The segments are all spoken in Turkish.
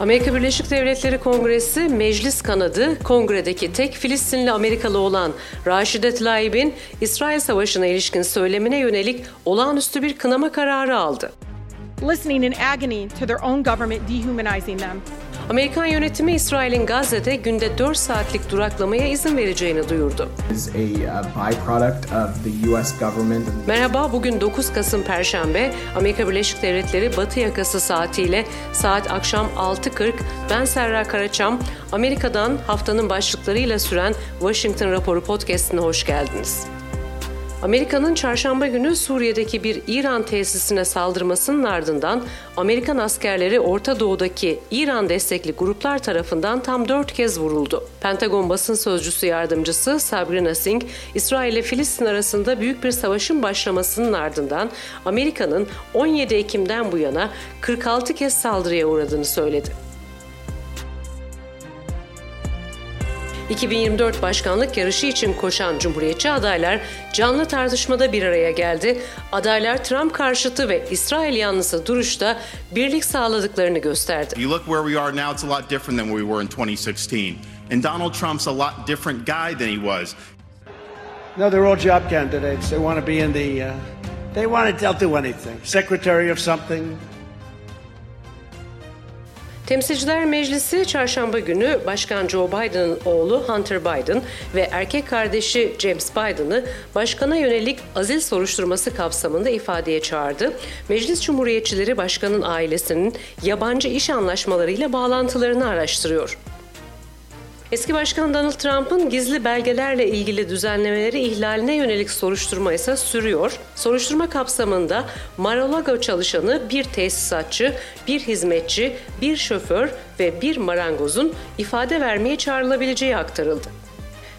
Amerika Birleşik Devletleri Kongresi meclis kanadı kongredeki tek Filistinli Amerikalı olan Raşide Tlaib'in İsrail Savaşı'na ilişkin söylemine yönelik olağanüstü bir kınama kararı aldı. Listening in agony to their own government dehumanizing them. Amerikan yönetimi İsrail'in Gazze'de günde 4 saatlik duraklamaya izin vereceğini duyurdu. Merhaba, bugün 9 Kasım Perşembe. Amerika Birleşik Devletleri Batı yakası saatiyle saat akşam 6.40. Ben Serra Karaçam. Amerika'dan haftanın başlıklarıyla süren Washington Raporu podcastine hoş geldiniz. Amerika'nın çarşamba günü Suriye'deki bir İran tesisine saldırmasının ardından Amerikan askerleri Orta Doğu'daki İran destekli gruplar tarafından tam dört kez vuruldu. Pentagon basın sözcüsü yardımcısı Sabrina Singh, İsrail ile Filistin arasında büyük bir savaşın başlamasının ardından Amerika'nın 17 Ekim'den bu yana 46 kez saldırıya uğradığını söyledi. 2024 başkanlık yarışı için koşan Cumhuriyetçi adaylar canlı tartışmada bir araya geldi. Adaylar Trump karşıtı ve İsrail yanlısı duruşta birlik sağladıklarını gösterdi. You look where we are now it's a lot different than we were in 2016. And Donald Trump's a lot different guy than he was. No, they're all job candidates. They want to be in the uh, they want to they'll do anything. Secretary of something, Temsilciler Meclisi çarşamba günü Başkan Joe Biden'ın oğlu Hunter Biden ve erkek kardeşi James Biden'ı başkana yönelik azil soruşturması kapsamında ifadeye çağırdı. Meclis Cumhuriyetçileri başkanın ailesinin yabancı iş anlaşmalarıyla bağlantılarını araştırıyor. Eski Başkan Donald Trump'ın gizli belgelerle ilgili düzenlemeleri ihlaline yönelik soruşturma ise sürüyor. Soruşturma kapsamında Mar-a-Lago çalışanı bir tesisatçı, bir hizmetçi, bir şoför ve bir marangozun ifade vermeye çağrılabileceği aktarıldı.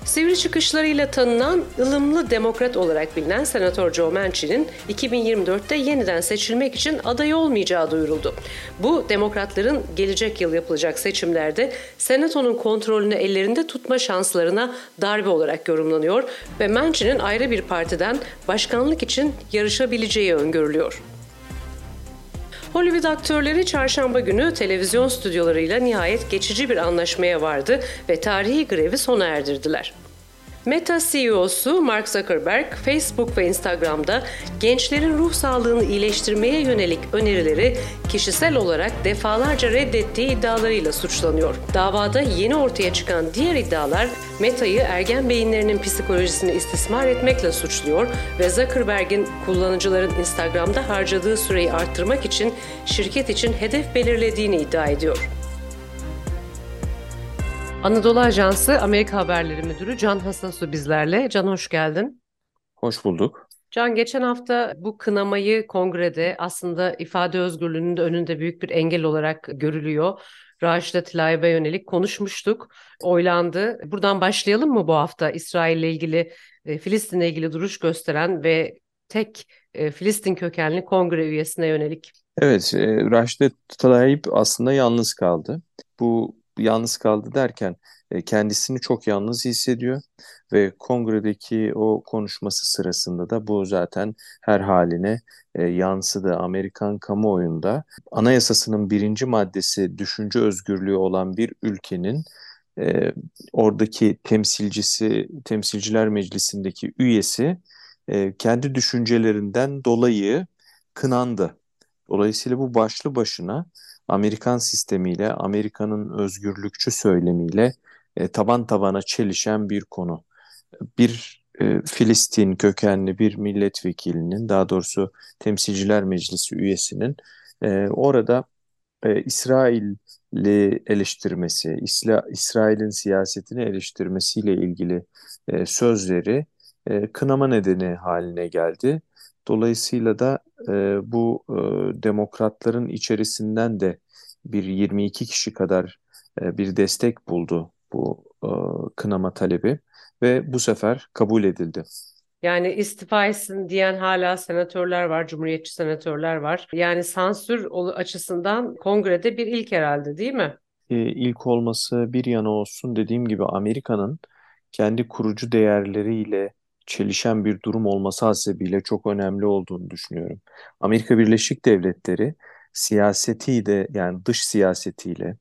Sivri çıkışlarıyla tanınan ılımlı demokrat olarak bilinen Senatör Joe Manchin'in 2024'te yeniden seçilmek için aday olmayacağı duyuruldu. Bu demokratların gelecek yıl yapılacak seçimlerde senatonun kontrolünü ellerinde tutma şanslarına darbe olarak yorumlanıyor ve Manchin'in ayrı bir partiden başkanlık için yarışabileceği öngörülüyor. Hollywood aktörleri çarşamba günü televizyon stüdyolarıyla nihayet geçici bir anlaşmaya vardı ve tarihi grevi sona erdirdiler. Meta CEO'su Mark Zuckerberg, Facebook ve Instagram'da gençlerin ruh sağlığını iyileştirmeye yönelik önerileri kişisel olarak defalarca reddettiği iddialarıyla suçlanıyor. Davada yeni ortaya çıkan diğer iddialar Meta'yı ergen beyinlerinin psikolojisini istismar etmekle suçluyor ve Zuckerberg'in kullanıcıların Instagram'da harcadığı süreyi arttırmak için şirket için hedef belirlediğini iddia ediyor. Anadolu Ajansı Amerika Haberleri Müdürü Can Hasasu bizlerle. Can hoş geldin. Hoş bulduk. Can geçen hafta bu kınamayı kongrede aslında ifade özgürlüğünün de önünde büyük bir engel olarak görülüyor. Raşida Tlaib'e yönelik konuşmuştuk. Oylandı. Buradan başlayalım mı bu hafta İsrail ile ilgili, e, Filistin'le ilgili duruş gösteren ve tek e, Filistin kökenli kongre üyesine yönelik? Evet, e, Raşida Tlaib aslında yalnız kaldı. Bu yalnız kaldı derken e, kendisini çok yalnız hissediyor ve kongredeki o konuşması sırasında da bu zaten her haline e, yansıdı. Amerikan kamuoyunda anayasasının birinci maddesi düşünce özgürlüğü olan bir ülkenin e, oradaki temsilcisi, temsilciler meclisindeki üyesi kendi düşüncelerinden dolayı kınandı. Dolayısıyla bu başlı başına Amerikan sistemiyle, Amerika'nın özgürlükçü söylemiyle e, taban tabana çelişen bir konu. Bir e, Filistin kökenli bir milletvekilinin, daha doğrusu Temsilciler Meclisi üyesinin e, orada e, İsrail'i eleştirmesi, İsla, İsrail'in siyasetini eleştirmesiyle ilgili e, sözleri e, kınama nedeni haline geldi. Dolayısıyla da e, bu e, demokratların içerisinden de bir 22 kişi kadar e, bir destek buldu bu e, kınama talebi ve bu sefer kabul edildi. Yani istifa etsin diyen hala senatörler var, cumhuriyetçi senatörler var. Yani sansür açısından kongrede bir ilk herhalde değil mi? E, ilk olması bir yana olsun dediğim gibi Amerika'nın kendi kurucu değerleriyle çelişen bir durum olması hasebiyle çok önemli olduğunu düşünüyorum. Amerika Birleşik Devletleri siyasetiyle yani dış siyasetiyle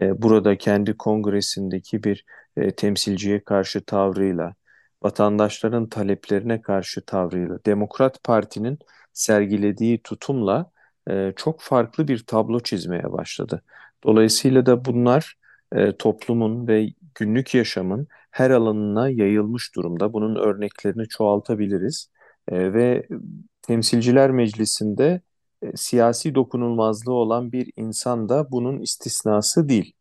e, burada kendi kongresindeki bir e, temsilciye karşı tavrıyla, vatandaşların taleplerine karşı tavrıyla, Demokrat Parti'nin sergilediği tutumla e, çok farklı bir tablo çizmeye başladı. Dolayısıyla da bunlar e, toplumun ve günlük yaşamın her alanına yayılmış durumda. Bunun örneklerini çoğaltabiliriz e, ve Temsilciler Meclisi'nde e, siyasi dokunulmazlığı olan bir insan da bunun istisnası değil.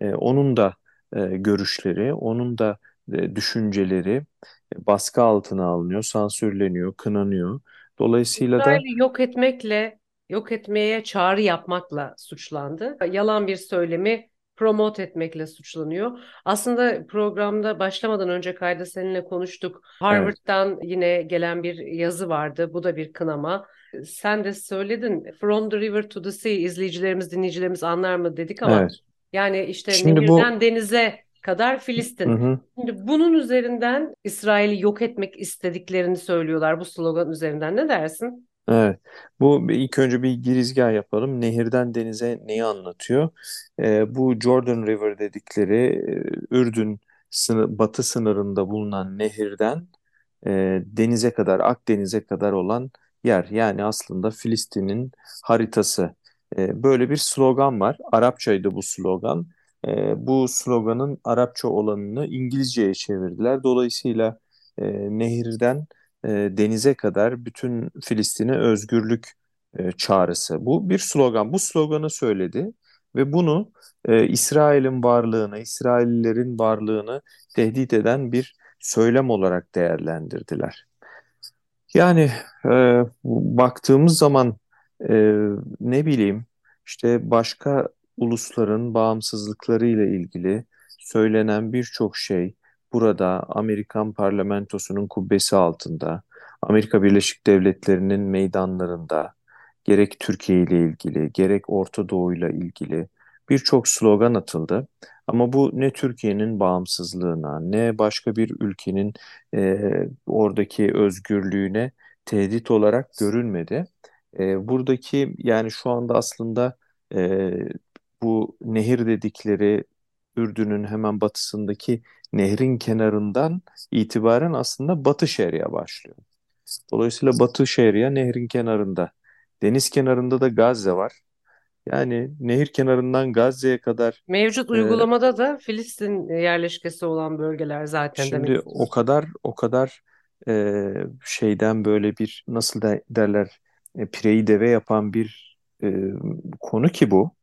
E, onun da e, görüşleri, onun da e, düşünceleri e, baskı altına alınıyor, sansürleniyor, kınanıyor. Dolayısıyla da İsrail'i yok etmekle, yok etmeye çağrı yapmakla suçlandı. Yalan bir söylemi promote etmekle suçlanıyor. Aslında programda başlamadan önce kayda seninle konuştuk. Harvard'dan yine gelen bir yazı vardı. Bu da bir kınama. Sen de söyledin From the River to the Sea izleyicilerimiz, dinleyicilerimiz anlar mı dedik ama evet. yani işte Şimdi bu nehirden denize kadar Filistin. Hı hı. Şimdi bunun üzerinden İsrail'i yok etmek istediklerini söylüyorlar bu slogan üzerinden. Ne dersin? Evet, bu ilk önce bir girizgah yapalım. Nehirden denize neyi anlatıyor? Ee, bu Jordan River dedikleri e, Ürdün sınır, batı sınırında bulunan nehirden e, denize kadar, Akdeniz'e kadar olan yer. Yani aslında Filistin'in haritası. E, böyle bir slogan var. Arapçaydı bu slogan. E, bu sloganın Arapça olanını İngilizceye çevirdiler. Dolayısıyla e, nehirden e, denize kadar bütün Filistin'e özgürlük e, çağrısı. Bu bir slogan. Bu sloganı söyledi ve bunu e, İsrail'in varlığını, İsraillilerin varlığını tehdit eden bir söylem olarak değerlendirdiler. Yani e, baktığımız zaman e, ne bileyim işte başka ulusların bağımsızlıkları ile ilgili söylenen birçok şey burada Amerikan parlamentosunun kubbesi altında, Amerika Birleşik Devletleri'nin meydanlarında gerek Türkiye ile ilgili, gerek Orta Doğu ile ilgili birçok slogan atıldı. Ama bu ne Türkiye'nin bağımsızlığına, ne başka bir ülkenin e, oradaki özgürlüğüne tehdit olarak görülmedi. E, buradaki yani şu anda aslında e, bu nehir dedikleri Ürdün'ün hemen batısındaki nehrin kenarından itibaren aslında Batı Şeria başlıyor. Dolayısıyla Batı Şeria nehrin kenarında. Deniz kenarında da Gazze var. Yani nehir kenarından Gazze'ye kadar Mevcut e, uygulamada da Filistin yerleşkesi olan bölgeler zaten demek şimdi o kadar o kadar e, şeyden böyle bir nasıl de, derler e, pireyi deve yapan bir e, konu ki bu.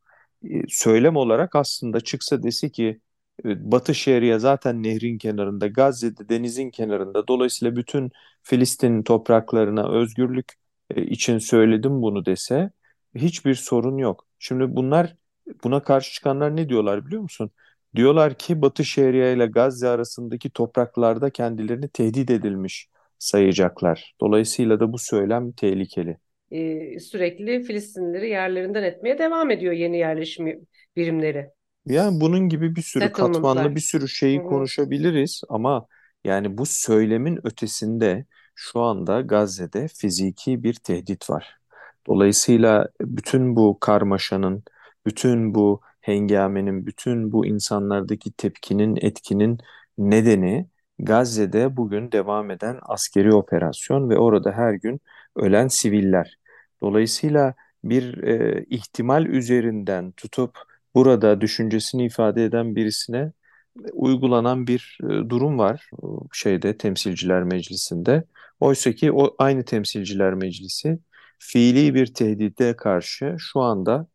E, söylem olarak aslında çıksa dese ki e, Batı Şeria zaten nehrin kenarında, Gazze'de denizin kenarında. Dolayısıyla bütün Filistin topraklarına özgürlük e, için söyledim bunu dese hiçbir sorun yok. Şimdi bunlar buna karşı çıkanlar ne diyorlar biliyor musun? Diyorlar ki Batı Şeria ile Gazze arasındaki topraklarda kendilerini tehdit edilmiş sayacaklar. Dolayısıyla da bu söylem tehlikeli. Ee, sürekli Filistinlileri yerlerinden etmeye devam ediyor yeni yerleşim birimleri. Yani bunun gibi bir sürü katmanlı bir sürü şeyi hı. konuşabiliriz ama yani bu söylemin ötesinde şu anda Gazze'de fiziki bir tehdit var. Dolayısıyla bütün bu karmaşanın, bütün bu hengamenin, bütün bu insanlardaki tepkinin, etkinin nedeni Gazze'de bugün devam eden askeri operasyon ve orada her gün ölen siviller. Dolayısıyla bir e, ihtimal üzerinden tutup burada düşüncesini ifade eden birisine uygulanan bir e, durum var şeyde Temsilciler Meclisi'nde. Oysa ki o aynı Temsilciler Meclisi fiili bir tehdide karşı şu anda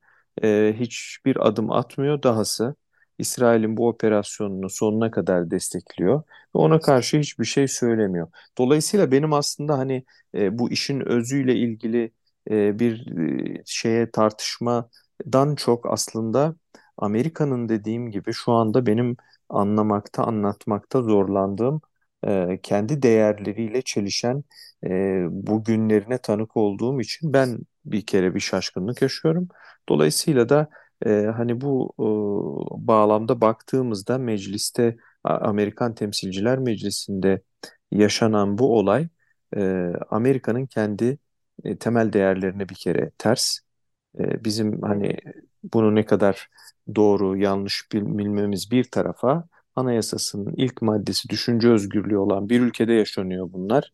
e, hiçbir adım atmıyor. Dahası İsrail'in bu operasyonunu sonuna kadar destekliyor ve ona karşı hiçbir şey söylemiyor. Dolayısıyla benim aslında hani e, bu işin özüyle ilgili e, bir e, şeye tartışmadan çok aslında Amerika'nın dediğim gibi şu anda benim anlamakta, anlatmakta zorlandığım e, kendi değerleriyle çelişen e, bu günlerine tanık olduğum için ben bir kere bir şaşkınlık yaşıyorum. Dolayısıyla da e, hani bu e, bağlamda baktığımızda mecliste Amerikan Temsilciler Meclisi'nde yaşanan bu olay e, Amerika'nın kendi e, temel değerlerine bir kere ters. E, bizim hani bunu ne kadar doğru yanlış bilmemiz bir tarafa anayasasının ilk maddesi düşünce özgürlüğü olan bir ülkede yaşanıyor bunlar.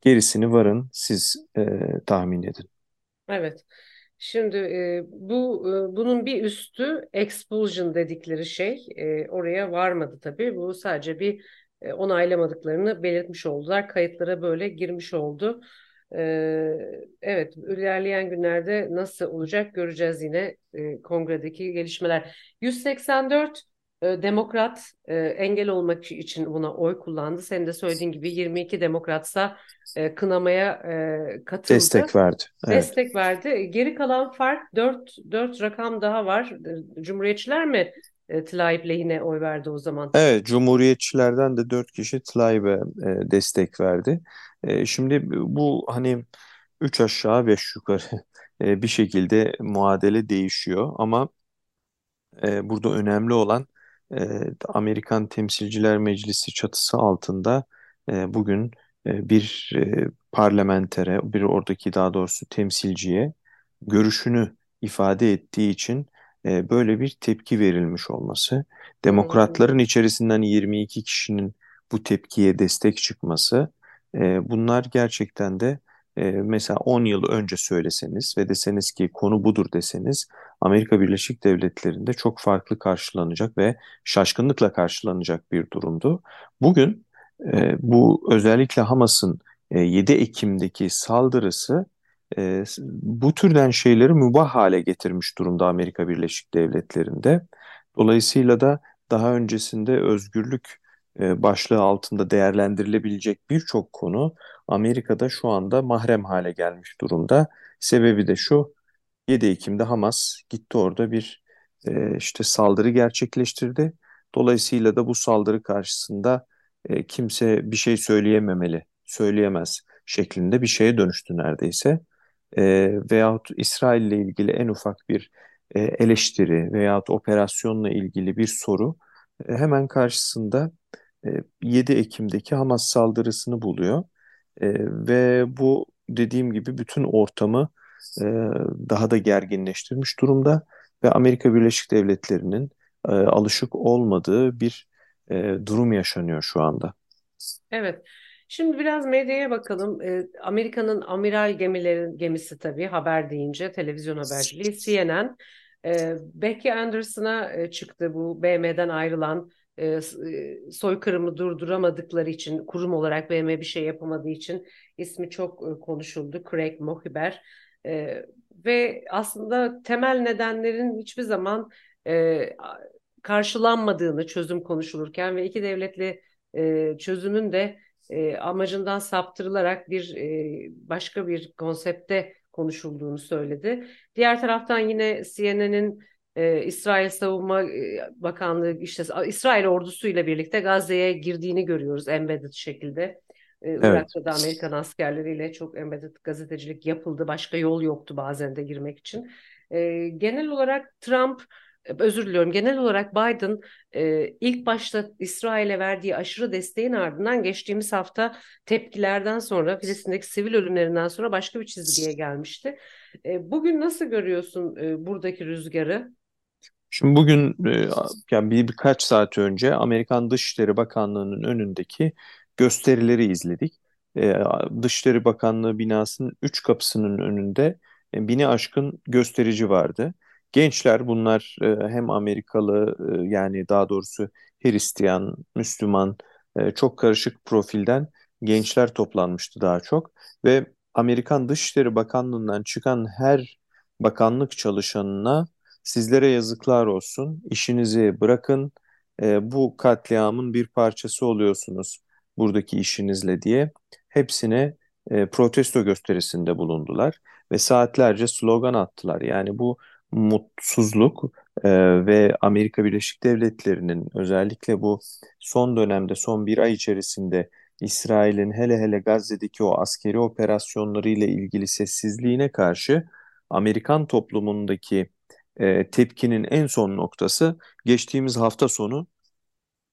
Gerisini varın siz e, tahmin edin. Evet. Şimdi e, bu e, bunun bir üstü expulsion dedikleri şey e, oraya varmadı tabii. Bu sadece bir e, onaylamadıklarını belirtmiş oldular. Kayıtlara böyle girmiş oldu. E, evet ilerleyen günlerde nasıl olacak göreceğiz yine e, kongredeki gelişmeler. 184 e, demokrat e, engel olmak için buna oy kullandı. Senin de söylediğin gibi 22 demokratsa e, kınamaya e, katıldı. Destek verdi. Evet. Destek verdi. Geri kalan fark 4, 4 rakam daha var. Cumhuriyetçiler mi Tlaib lehine oy verdi o zaman? Evet, Cumhuriyetçilerden de 4 kişi Tlaib'e destek verdi. Şimdi bu hani 3 aşağı 5 yukarı bir şekilde muadele değişiyor ama burada önemli olan Amerikan Temsilciler Meclisi çatısı altında bugün bir parlamentere, bir oradaki daha doğrusu temsilciye görüşünü ifade ettiği için böyle bir tepki verilmiş olması. Demokratların içerisinden 22 kişinin bu tepkiye destek çıkması, bunlar gerçekten de mesela 10 yıl önce söyleseniz ve deseniz ki konu budur deseniz Amerika Birleşik Devletleri'nde çok farklı karşılanacak ve şaşkınlıkla karşılanacak bir durumdu. Bugün e, bu özellikle Hamas'ın e, 7 Ekim'deki saldırısı e, bu türden şeyleri mübah hale getirmiş durumda Amerika Birleşik Devletleri'nde. Dolayısıyla da daha öncesinde özgürlük e, başlığı altında değerlendirilebilecek birçok konu Amerika'da şu anda mahrem hale gelmiş durumda. Sebebi de şu, 7 Ekim'de Hamas gitti orada bir e, işte saldırı gerçekleştirdi. Dolayısıyla da bu saldırı karşısında e, kimse bir şey söyleyememeli, söyleyemez şeklinde bir şeye dönüştü neredeyse. E, veyahut İsrail ile ilgili en ufak bir eleştiri veyahut operasyonla ilgili bir soru hemen karşısında 7 e, Ekim'deki Hamas saldırısını buluyor. Ve bu dediğim gibi bütün ortamı daha da gerginleştirmiş durumda ve Amerika Birleşik Devletleri'nin alışık olmadığı bir durum yaşanıyor şu anda. Evet. Şimdi biraz medyaya bakalım. Amerika'nın amiral gemilerin gemisi tabii haber deyince televizyon haberciliği CNN Becky Anderson'a çıktı bu BM'den ayrılan e, e, soykırımı durduramadıkları için kurum olarak BM bir şey yapamadığı için ismi çok e, konuşuldu. Craig Mohiber ve aslında temel nedenlerin hiçbir zaman karşılanmadığını çözüm konuşulurken ve iki devletli çözümün de amacından saptırılarak bir başka bir konsepte konuşulduğunu söyledi. Diğer taraftan yine CNN'in e, İsrail Savunma Bakanlığı işte İsrail ordusuyla birlikte Gazze'ye girdiğini görüyoruz embedded şekilde. E, evet. Irak'ta da Amerikan askerleriyle çok embedded gazetecilik yapıldı. Başka yol yoktu bazen de girmek için. E, genel olarak Trump özür diliyorum genel olarak Biden e, ilk başta İsrail'e verdiği aşırı desteğin ardından geçtiğimiz hafta tepkilerden sonra Filistin'deki sivil ölümlerinden sonra başka bir çizgiye gelmişti. E, bugün nasıl görüyorsun e, buradaki rüzgarı? Şimdi bugün e, yani bir birkaç saat önce Amerikan Dışişleri Bakanlığı'nın önündeki gösterileri izledik. E, Dışişleri Bakanlığı binasının üç kapısının önünde e, bini aşkın gösterici vardı. Gençler bunlar hem Amerikalı yani daha doğrusu Hristiyan, Müslüman çok karışık profilden gençler toplanmıştı daha çok ve Amerikan Dışişleri Bakanlığı'ndan çıkan her bakanlık çalışanına Sizlere yazıklar olsun. İşinizi bırakın. E, bu katliamın bir parçası oluyorsunuz buradaki işinizle diye hepsine e, protesto gösterisinde bulundular ve saatlerce slogan attılar. Yani bu mutsuzluk e, ve Amerika Birleşik Devletleri'nin özellikle bu son dönemde son bir ay içerisinde İsrail'in hele hele Gazze'deki o askeri operasyonları ile ilgili sessizliğine karşı Amerikan toplumundaki e, tepkinin en son noktası geçtiğimiz hafta sonu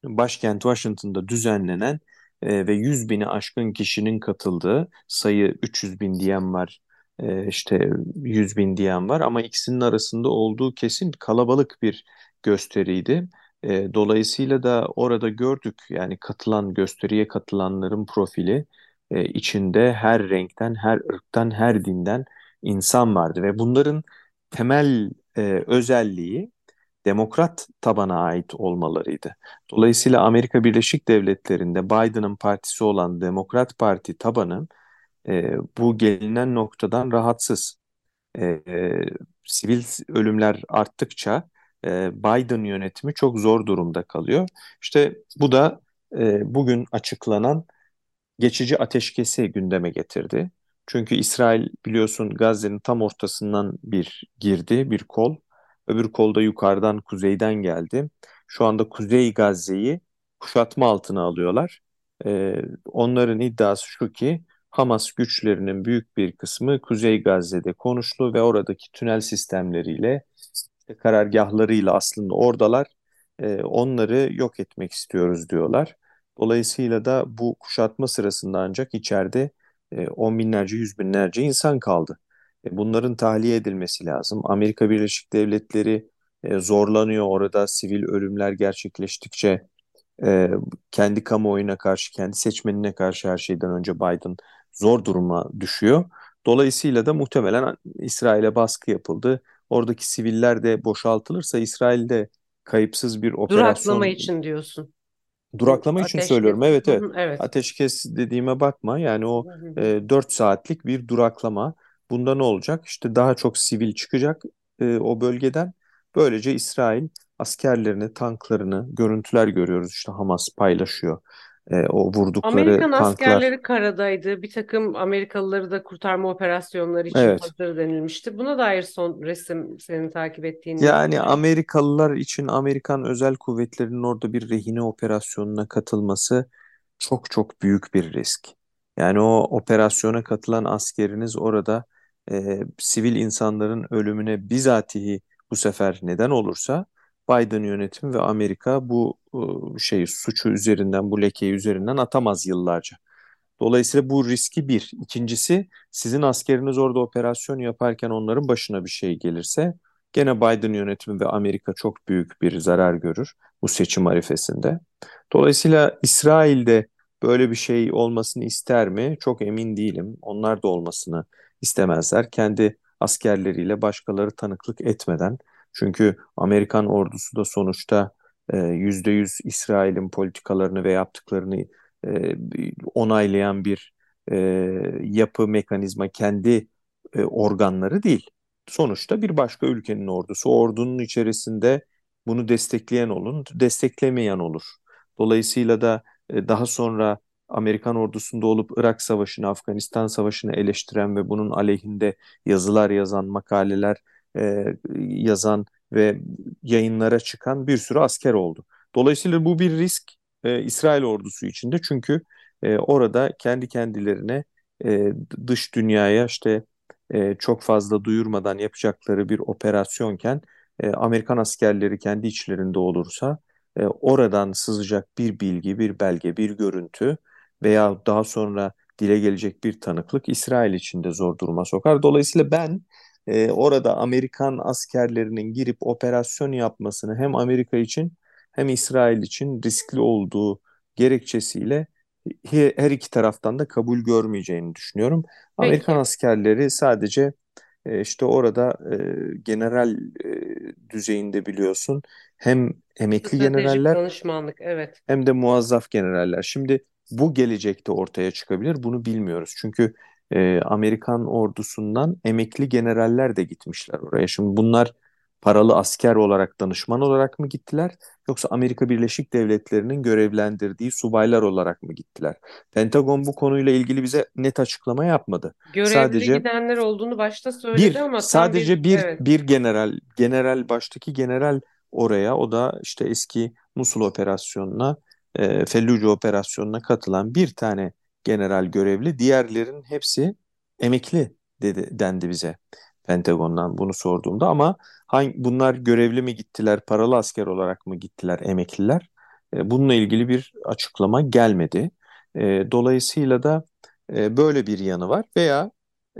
başkent Washington'da düzenlenen e, ve 100 bini aşkın kişinin katıldığı sayı 300 bin diyen var e, işte 100 bin diyen var ama ikisinin arasında olduğu kesin kalabalık bir gösteriydi. E, dolayısıyla da orada gördük yani katılan gösteriye katılanların profili e, içinde her renkten, her ırktan, her dinden insan vardı ve bunların temel e, özelliği demokrat tabana ait olmalarıydı. Dolayısıyla Amerika Birleşik Devletleri'nde Biden'ın partisi olan Demokrat Parti tabanı e, bu gelinen noktadan rahatsız. E, e, sivil ölümler arttıkça e, Biden yönetimi çok zor durumda kalıyor. İşte bu da e, bugün açıklanan geçici ateşkesi gündeme getirdi. Çünkü İsrail biliyorsun Gazze'nin tam ortasından bir girdi, bir kol. Öbür kolda yukarıdan, kuzeyden geldi. Şu anda Kuzey Gazze'yi kuşatma altına alıyorlar. Ee, onların iddiası şu ki Hamas güçlerinin büyük bir kısmı Kuzey Gazze'de konuşlu ve oradaki tünel sistemleriyle, işte karargahlarıyla aslında oradalar. Ee, onları yok etmek istiyoruz diyorlar. Dolayısıyla da bu kuşatma sırasında ancak içeride e, on binlerce, yüz binlerce insan kaldı. E, bunların tahliye edilmesi lazım. Amerika Birleşik Devletleri e, zorlanıyor orada sivil ölümler gerçekleştikçe e, kendi kamuoyuna karşı, kendi seçmenine karşı her şeyden önce Biden zor duruma düşüyor. Dolayısıyla da muhtemelen İsrail'e baskı yapıldı. Oradaki siviller de boşaltılırsa İsrail'de kayıpsız bir operasyon... Duraklama için diyorsun. Duraklama için Ateşkes. söylüyorum. Evet evet. Hı hı, evet. Ateşkes dediğime bakma. Yani o Hı hı. e, 4 saatlik bir duraklama. Bunda ne olacak? İşte daha çok sivil çıkacak e, o bölgeden. Böylece İsrail askerlerini, tanklarını, görüntüler görüyoruz. İşte Hamas paylaşıyor. E, o vurdukları Amerikan tanklar. askerleri karadaydı. Bir takım Amerikalıları da kurtarma operasyonları için Evet. hazır denilmişti. Buna dair son resim senin takip ettiğin Yani? Amerikalılar için Amerikan özel kuvvetlerinin orada bir rehine operasyonuna katılması çok çok büyük bir risk. Yani o operasyona katılan askeriniz orada e, sivil insanların ölümüne bizatihi bu sefer neden olursa Biden yönetimi ve Amerika bu şeyi suçu üzerinden bu lekeyi üzerinden atamaz yıllarca. Dolayısıyla bu riski bir. İkincisi sizin askeriniz orada operasyon yaparken onların başına bir şey gelirse gene Biden yönetimi ve Amerika çok büyük bir zarar görür bu seçim arifesinde. Dolayısıyla İsrail'de böyle bir şey olmasını ister mi? Çok emin değilim. Onlar da olmasını istemezler. Kendi askerleriyle başkaları tanıklık etmeden. Çünkü Amerikan ordusu da sonuçta e, yüzde yüz İsrail'in politikalarını ve yaptıklarını e, onaylayan bir e, yapı mekanizma kendi organları değil. Sonuçta bir başka ülkenin ordusu. Ordunun içerisinde bunu destekleyen olun, desteklemeyen olur. Dolayısıyla da daha sonra Amerikan ordusunda olup Irak Savaşı'nı, Afganistan Savaşı'nı eleştiren ve bunun aleyhinde yazılar yazan, makaleler e, yazan ve yayınlara çıkan bir sürü asker oldu. Dolayısıyla bu bir risk e, İsrail ordusu içinde çünkü e, orada kendi kendilerine e, dış dünyaya işte e, çok fazla duyurmadan yapacakları bir operasyonken e, Amerikan askerleri kendi içlerinde olursa e, oradan sızacak bir bilgi, bir belge, bir görüntü veya daha sonra dile gelecek bir tanıklık İsrail için de zor duruma sokar. Dolayısıyla ben e, orada Amerikan askerlerinin girip operasyon yapmasını hem Amerika için hem İsrail için riskli olduğu gerekçesiyle her iki taraftan da kabul görmeyeceğini düşünüyorum. Amerikan Peki. askerleri sadece işte orada e, general e, düzeyinde biliyorsun hem emekli Stratejik generaller danışmanlık, evet. hem de muazzaf generaller. Şimdi bu gelecekte ortaya çıkabilir. Bunu bilmiyoruz. Çünkü e, Amerikan ordusundan emekli generaller de gitmişler oraya. Şimdi bunlar paralı asker olarak, danışman olarak mı gittiler? Yoksa Amerika Birleşik Devletleri'nin görevlendirdiği subaylar olarak mı gittiler? Pentagon bu konuyla ilgili bize net açıklama yapmadı. Görevli Sadece gidenler olduğunu başta söyledi bir, ama sadece bir bir evet. bir general, general baştaki general oraya, o da işte eski Musul operasyonuna, e, Felluce operasyonuna katılan bir tane general görevli. Diğerlerin hepsi emekli dedi, dendi bize Pentagon'dan bunu sorduğumda ama hangi, bunlar görevli mi gittiler, paralı asker olarak mı gittiler emekliler? E, bununla ilgili bir açıklama gelmedi. E, dolayısıyla da e, böyle bir yanı var veya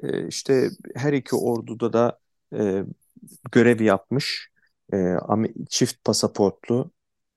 e, işte her iki orduda da e, görev yapmış e, çift pasaportlu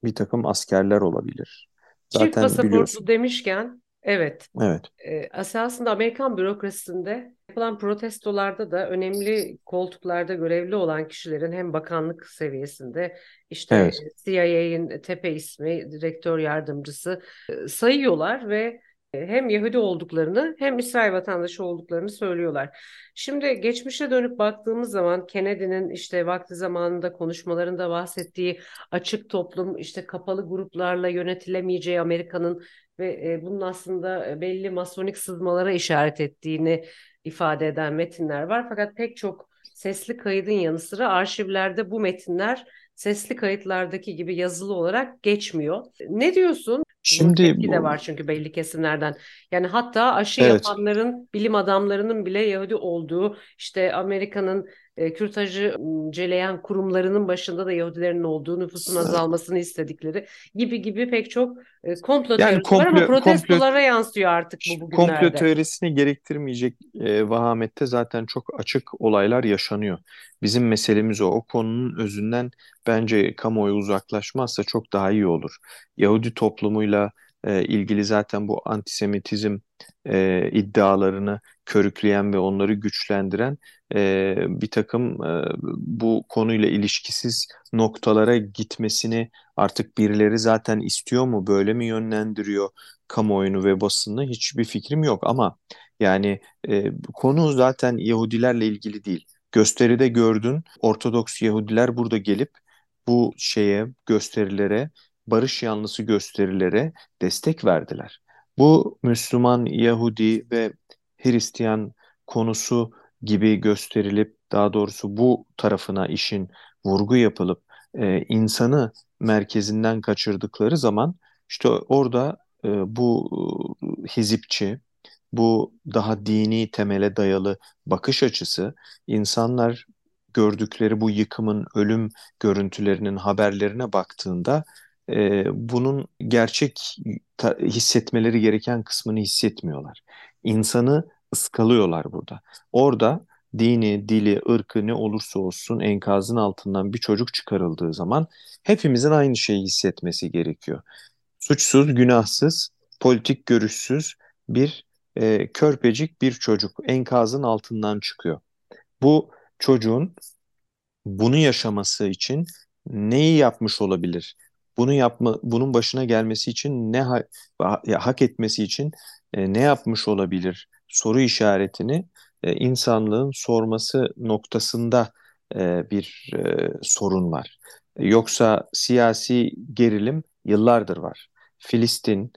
bir takım askerler olabilir. Çift Zaten pasaportlu biliyorsun. demişken evet Evet. e, esasında Amerikan bürokrasisinde yapılan protestolarda da önemli koltuklarda görevli olan kişilerin hem bakanlık seviyesinde işte Evet. CIA'in tepe ismi, direktör yardımcısı e, sayıyorlar ve e, hem Yahudi olduklarını hem İsrail vatandaşı olduklarını söylüyorlar. Şimdi geçmişe dönüp baktığımız zaman Kennedy'nin işte vakti zamanında konuşmalarında bahsettiği açık toplum, işte kapalı gruplarla yönetilemeyeceği Amerika'nın ve e, bunun aslında belli masonik sızmalara işaret ettiğini ifade eden metinler var. Fakat pek çok sesli kaydın yanı sıra arşivlerde bu metinler sesli kayıtlardaki gibi yazılı olarak geçmiyor. Ne diyorsun? Şimdi tepki de bu var çünkü belli kesimlerden. Yani hatta aşı evet. yapanların, bilim adamlarının bile Yahudi olduğu, işte Amerika'nın e, kürtajı celeyen kurumlarının başında da Yahudilerin olduğu, nüfusun azalmasını istedikleri gibi gibi pek çok e, komplo yani teorisi komplo, var ama komplo, protestolara yansıyor artık bu bugünlerde. komplo teorisini gerektirmeyecek e, vahamette zaten çok açık olaylar yaşanıyor. Bizim meselemiz o. O konunun özünden bence kamuoyu uzaklaşmazsa çok daha iyi olur. Yahudi toplumuyla e, ilgili zaten bu antisemitizm e, iddialarını körükleyen ve onları güçlendiren e, bir takım e, bu konuyla ilişkisiz noktalara gitmesini artık birileri zaten istiyor mu, böyle mi yönlendiriyor kamuoyunu ve basını hiçbir fikrim yok ama yani e, konu zaten Yahudilerle ilgili değil. Gösteride gördün Ortodoks Yahudiler burada gelip bu şeye gösterilere barış yanlısı gösterilere destek verdiler. Bu Müslüman, Yahudi ve Hristiyan konusu gibi gösterilip daha doğrusu bu tarafına işin vurgu yapılıp e, insanı merkezinden kaçırdıkları zaman işte orada e, bu e, hizipçi, bu daha dini temele dayalı bakış açısı insanlar gördükleri bu yıkımın ölüm görüntülerinin haberlerine baktığında e, bunun gerçek hissetmeleri gereken kısmını hissetmiyorlar. İnsanı ıskalıyorlar burada. Orada dini, dili, ırkı ne olursa olsun enkazın altından bir çocuk çıkarıldığı zaman hepimizin aynı şeyi hissetmesi gerekiyor. Suçsuz, günahsız, politik görüşsüz bir e, körpecik bir çocuk enkazın altından çıkıyor. Bu çocuğun bunu yaşaması için neyi yapmış olabilir? Bunu yapma, bunun başına gelmesi için ne ha, hak etmesi için e, ne yapmış olabilir? Soru işaretini e, insanlığın sorması noktasında e, bir e, sorun var. Yoksa siyasi gerilim yıllardır var. Filistin,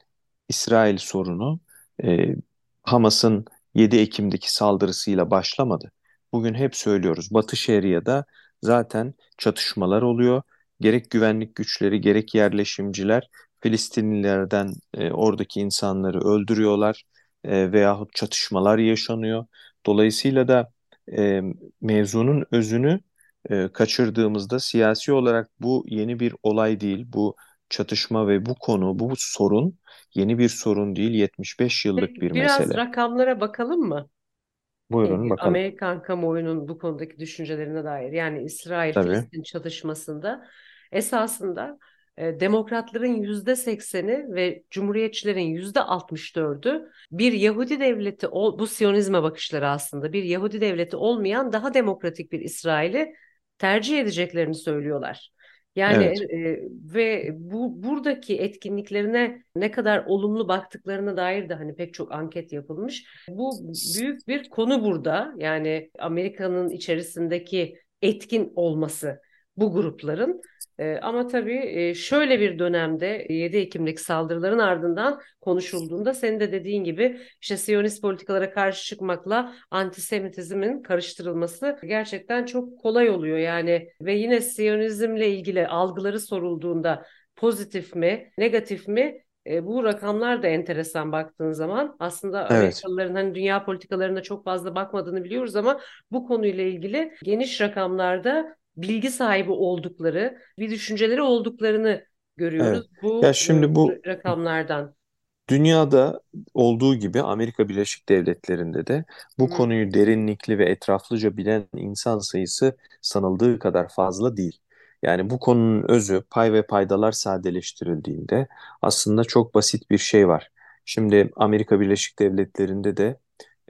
İsrail sorunu e, Hamas'ın 7 Ekim'deki saldırısıyla başlamadı. Bugün hep söylüyoruz. Batı Şeria'da zaten çatışmalar oluyor gerek güvenlik güçleri gerek yerleşimciler Filistinlilerden e, oradaki insanları öldürüyorlar e, veyahut çatışmalar yaşanıyor. Dolayısıyla da e, mevzunun özünü e, kaçırdığımızda siyasi olarak bu yeni bir olay değil. Bu çatışma ve bu konu, bu sorun yeni bir sorun değil. 75 yıllık bir biraz mesele. rakamlara bakalım mı? Buyurun bakalım. Amerikan kamuoyunun bu konudaki düşüncelerine dair yani İsrail-Filistin çatışmasında esasında e, demokratların yüzde sekseni ve cumhuriyetçilerin yüzde altmış dördü bir Yahudi devleti bu Siyonizme bakışları aslında bir Yahudi devleti olmayan daha demokratik bir İsrail'i tercih edeceklerini söylüyorlar. Yani Evet. e, ve bu buradaki etkinliklerine ne kadar olumlu baktıklarına dair de hani pek çok anket yapılmış. Bu büyük bir konu burada. Yani Amerika'nın içerisindeki etkin olması bu grupların. E, ama tabii e, şöyle bir dönemde 7 Ekim'deki saldırıların ardından konuşulduğunda senin de dediğin gibi işte Siyonist politikalara karşı çıkmakla antisemitizmin karıştırılması gerçekten çok kolay oluyor. Yani ve yine Siyonizmle ilgili algıları sorulduğunda pozitif mi, negatif mi e, bu rakamlar da enteresan baktığın zaman aslında Evet. Amerikalıların hani dünya politikalarına çok fazla bakmadığını biliyoruz ama bu konuyla ilgili geniş rakamlarda bilgi sahibi oldukları, bir düşünceleri olduklarını görüyoruz Evet. bu Ya şimdi bu rakamlardan. Dünyada olduğu gibi Amerika Birleşik Devletleri'nde de bu Hı. konuyu derinlikli ve etraflıca bilen insan sayısı sanıldığı kadar fazla değil. Yani bu konunun özü pay ve paydalar sadeleştirildiğinde aslında çok basit bir şey var. Şimdi Amerika Birleşik Devletleri'nde de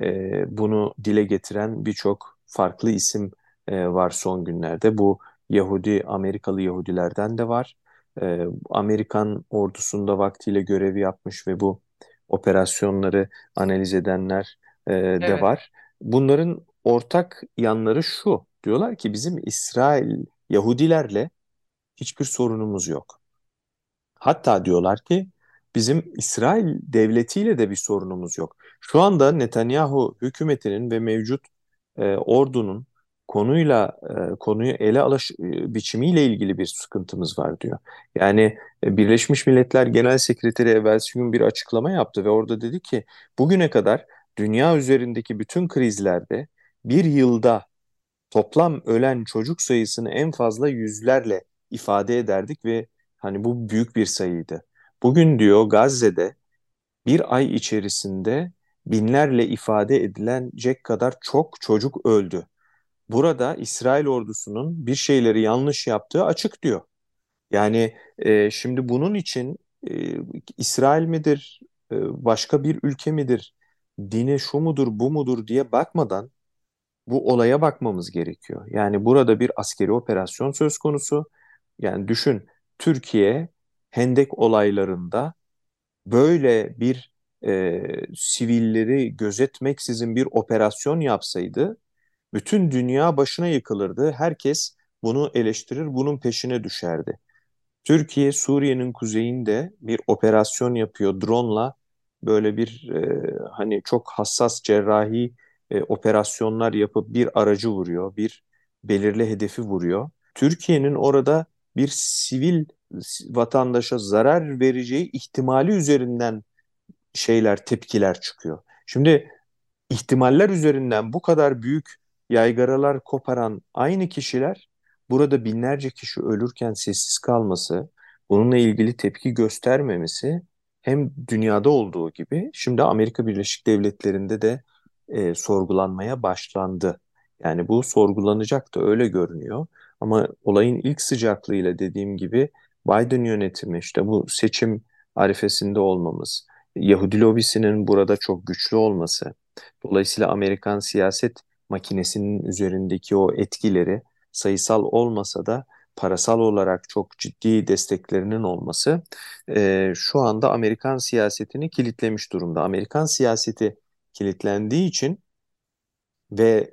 e, bunu dile getiren birçok farklı isim e, var son günlerde. Bu Yahudi, Amerikalı Yahudilerden de var. E, Amerikan ordusunda vaktiyle görev yapmış ve bu operasyonları analiz edenler e, de Evet. var. Bunların ortak yanları şu. Diyorlar ki bizim İsrail Yahudilerle hiçbir sorunumuz yok. Hatta diyorlar ki bizim İsrail devletiyle de bir sorunumuz yok. Şu anda Netanyahu hükümetinin ve mevcut e, ordunun konuyla e, konuyu ele alış e, biçimiyle ilgili bir sıkıntımız var diyor. Yani e, Birleşmiş Milletler Genel Sekreteri evvelsi gün bir açıklama yaptı ve orada dedi ki bugüne kadar dünya üzerindeki bütün krizlerde bir yılda toplam ölen çocuk sayısını en fazla yüzlerle ifade ederdik ve hani bu büyük bir sayıydı. Bugün diyor Gazze'de bir ay içerisinde binlerle ifade edilecek kadar çok çocuk öldü. Burada İsrail ordusunun bir şeyleri yanlış yaptığı açık diyor. Yani e, şimdi bunun için e, İsrail midir, e, başka bir ülke midir, dini şu mudur, bu mudur diye bakmadan bu olaya bakmamız gerekiyor. Yani burada bir askeri operasyon söz konusu. Yani düşün Türkiye Hendek olaylarında böyle bir e, sivilleri gözetmeksizin bir operasyon yapsaydı bütün dünya başına yıkılırdı. Herkes bunu eleştirir, bunun peşine düşerdi. Türkiye Suriye'nin kuzeyinde bir operasyon yapıyor drone'la böyle bir e, hani çok hassas cerrahi e, operasyonlar yapıp bir aracı vuruyor, bir belirli hedefi vuruyor. Türkiye'nin orada bir sivil vatandaşa zarar vereceği ihtimali üzerinden şeyler, tepkiler çıkıyor. Şimdi ihtimaller üzerinden bu kadar büyük yaygaralar koparan aynı kişiler burada binlerce kişi ölürken sessiz kalması, bununla ilgili tepki göstermemesi hem dünyada olduğu gibi şimdi Amerika Birleşik Devletleri'nde de e, sorgulanmaya başlandı. Yani bu sorgulanacak da öyle görünüyor. Ama olayın ilk sıcaklığıyla dediğim gibi Biden yönetimi işte bu seçim arifesinde olmamız, Yahudi lobisinin burada çok güçlü olması, dolayısıyla Amerikan siyaset makinesinin üzerindeki o etkileri sayısal olmasa da parasal olarak çok ciddi desteklerinin olması e, şu anda Amerikan siyasetini kilitlemiş durumda. Amerikan siyaseti kilitlendiği için ve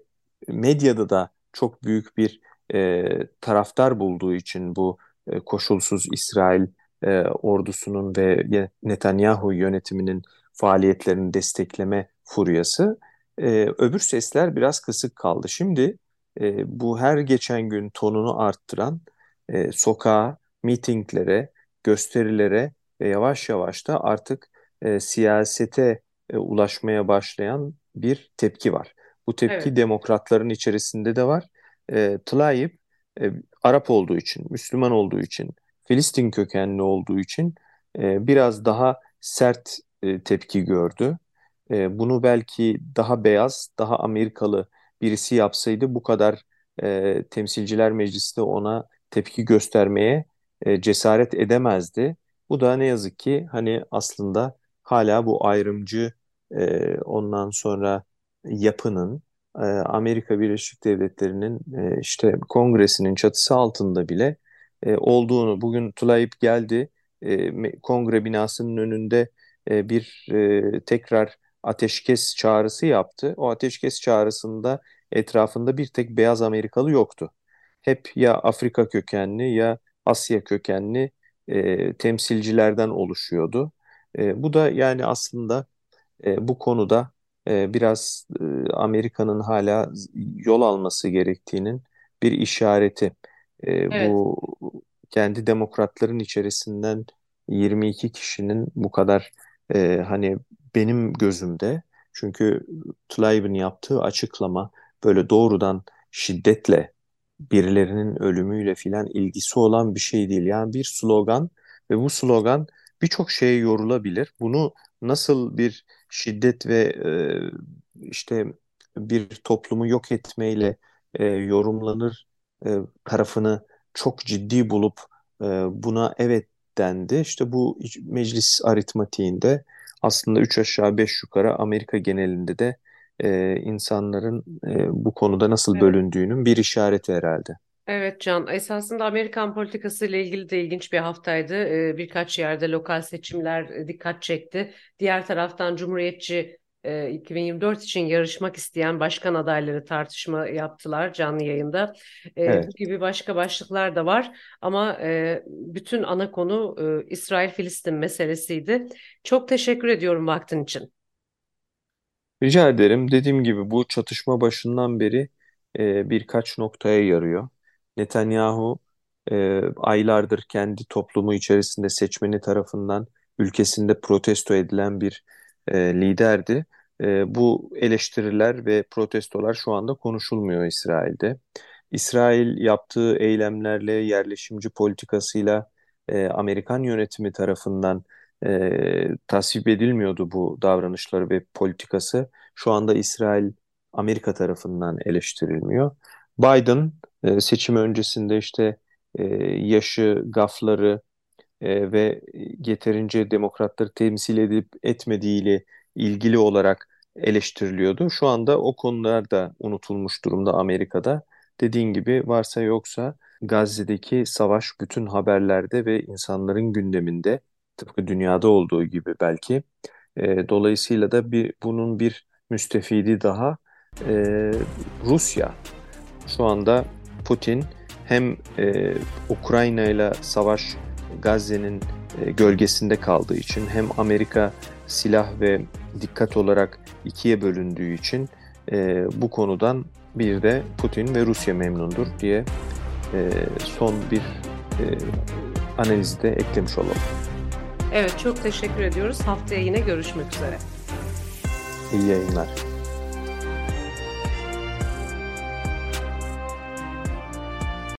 medyada da çok büyük bir e, taraftar bulduğu için bu e, koşulsuz İsrail e, ordusunun ve Netanyahu yönetiminin faaliyetlerini destekleme furyası e, öbür sesler biraz kısık kaldı. Şimdi e, bu her geçen gün tonunu arttıran e, sokağa, mitinglere, gösterilere ve yavaş yavaş da artık e, siyasete e, ulaşmaya başlayan bir tepki var. Bu tepki Evet. demokratların içerisinde de var. E, Tlaib e, Arap olduğu için, Müslüman olduğu için, Filistin kökenli olduğu için e, biraz daha sert e, tepki gördü. E, bunu belki daha beyaz, daha Amerikalı birisi yapsaydı bu kadar e, Temsilciler Meclisi de ona tepki göstermeye e, cesaret edemezdi. Bu da ne yazık ki hani aslında hala bu ayrımcı e, ondan sonra yapının e, Amerika Birleşik Devletleri'nin e, işte kongresinin çatısı altında bile e, olduğunu bugün Tlaib geldi e, kongre binasının önünde e, bir e, tekrar ateşkes çağrısı yaptı. O ateşkes çağrısında etrafında bir tek beyaz Amerikalı yoktu. Hep ya Afrika kökenli ya Asya kökenli e, temsilcilerden oluşuyordu. E, bu da yani aslında e, bu konuda e, biraz e, Amerika'nın hala yol alması gerektiğinin bir işareti. E, Evet. bu kendi demokratların içerisinden 22 kişinin bu kadar e, hani benim gözümde çünkü Tlaib'in yaptığı açıklama böyle doğrudan şiddetle birilerinin ölümüyle filan ilgisi olan bir şey değil. Yani bir slogan ve bu slogan birçok şeye yorulabilir. Bunu nasıl bir şiddet ve e, işte bir toplumu yok etmeyle e, yorumlanır e, tarafını çok ciddi bulup e, buna evet dendi. İşte bu meclis aritmatiğinde aslında üç aşağı beş yukarı Amerika genelinde de e, insanların e, bu konuda nasıl Evet. bölündüğünün bir işareti herhalde. Evet Can, esasında Amerikan politikası ile ilgili de ilginç bir haftaydı. Birkaç yerde lokal seçimler dikkat çekti. Diğer taraftan Cumhuriyetçi 2024 için yarışmak isteyen başkan adayları tartışma yaptılar canlı yayında. E, Evet. bu gibi başka başlıklar da var ama e, bütün ana konu e, İsrail-Filistin meselesiydi. Çok teşekkür ediyorum vaktin için. Rica ederim. Dediğim gibi bu çatışma başından beri e, birkaç noktaya yarıyor. Netanyahu aylardır kendi toplumu içerisinde seçmeni tarafından ülkesinde protesto edilen bir e, liderdi. E, bu eleştiriler ve protestolar şu anda konuşulmuyor İsrail'de. İsrail yaptığı eylemlerle, yerleşimci politikasıyla e, Amerikan yönetimi tarafından e, tasvip edilmiyordu bu davranışları ve politikası. Şu anda İsrail Amerika tarafından eleştirilmiyor. Biden e, seçim öncesinde işte e, yaşı, gafları e, ve yeterince demokratları temsil edip etmediğiyle ilgili olarak eleştiriliyordu. Şu anda o konular da unutulmuş durumda Amerika'da. Dediğin gibi varsa yoksa Gazze'deki savaş bütün haberlerde ve insanların gündeminde tıpkı dünyada olduğu gibi belki. E, dolayısıyla da bir bunun bir müstefidi daha e, Rusya. Şu anda Putin hem e, Ukrayna ile savaş Gazze'nin e, gölgesinde kaldığı için hem Amerika silah ve dikkat olarak ikiye bölündüğü için e, bu konudan bir de Putin ve Rusya memnundur diye e, son bir e, analizi de eklemiş olalım. Evet çok teşekkür ediyoruz. Haftaya yine görüşmek üzere. İyi yayınlar.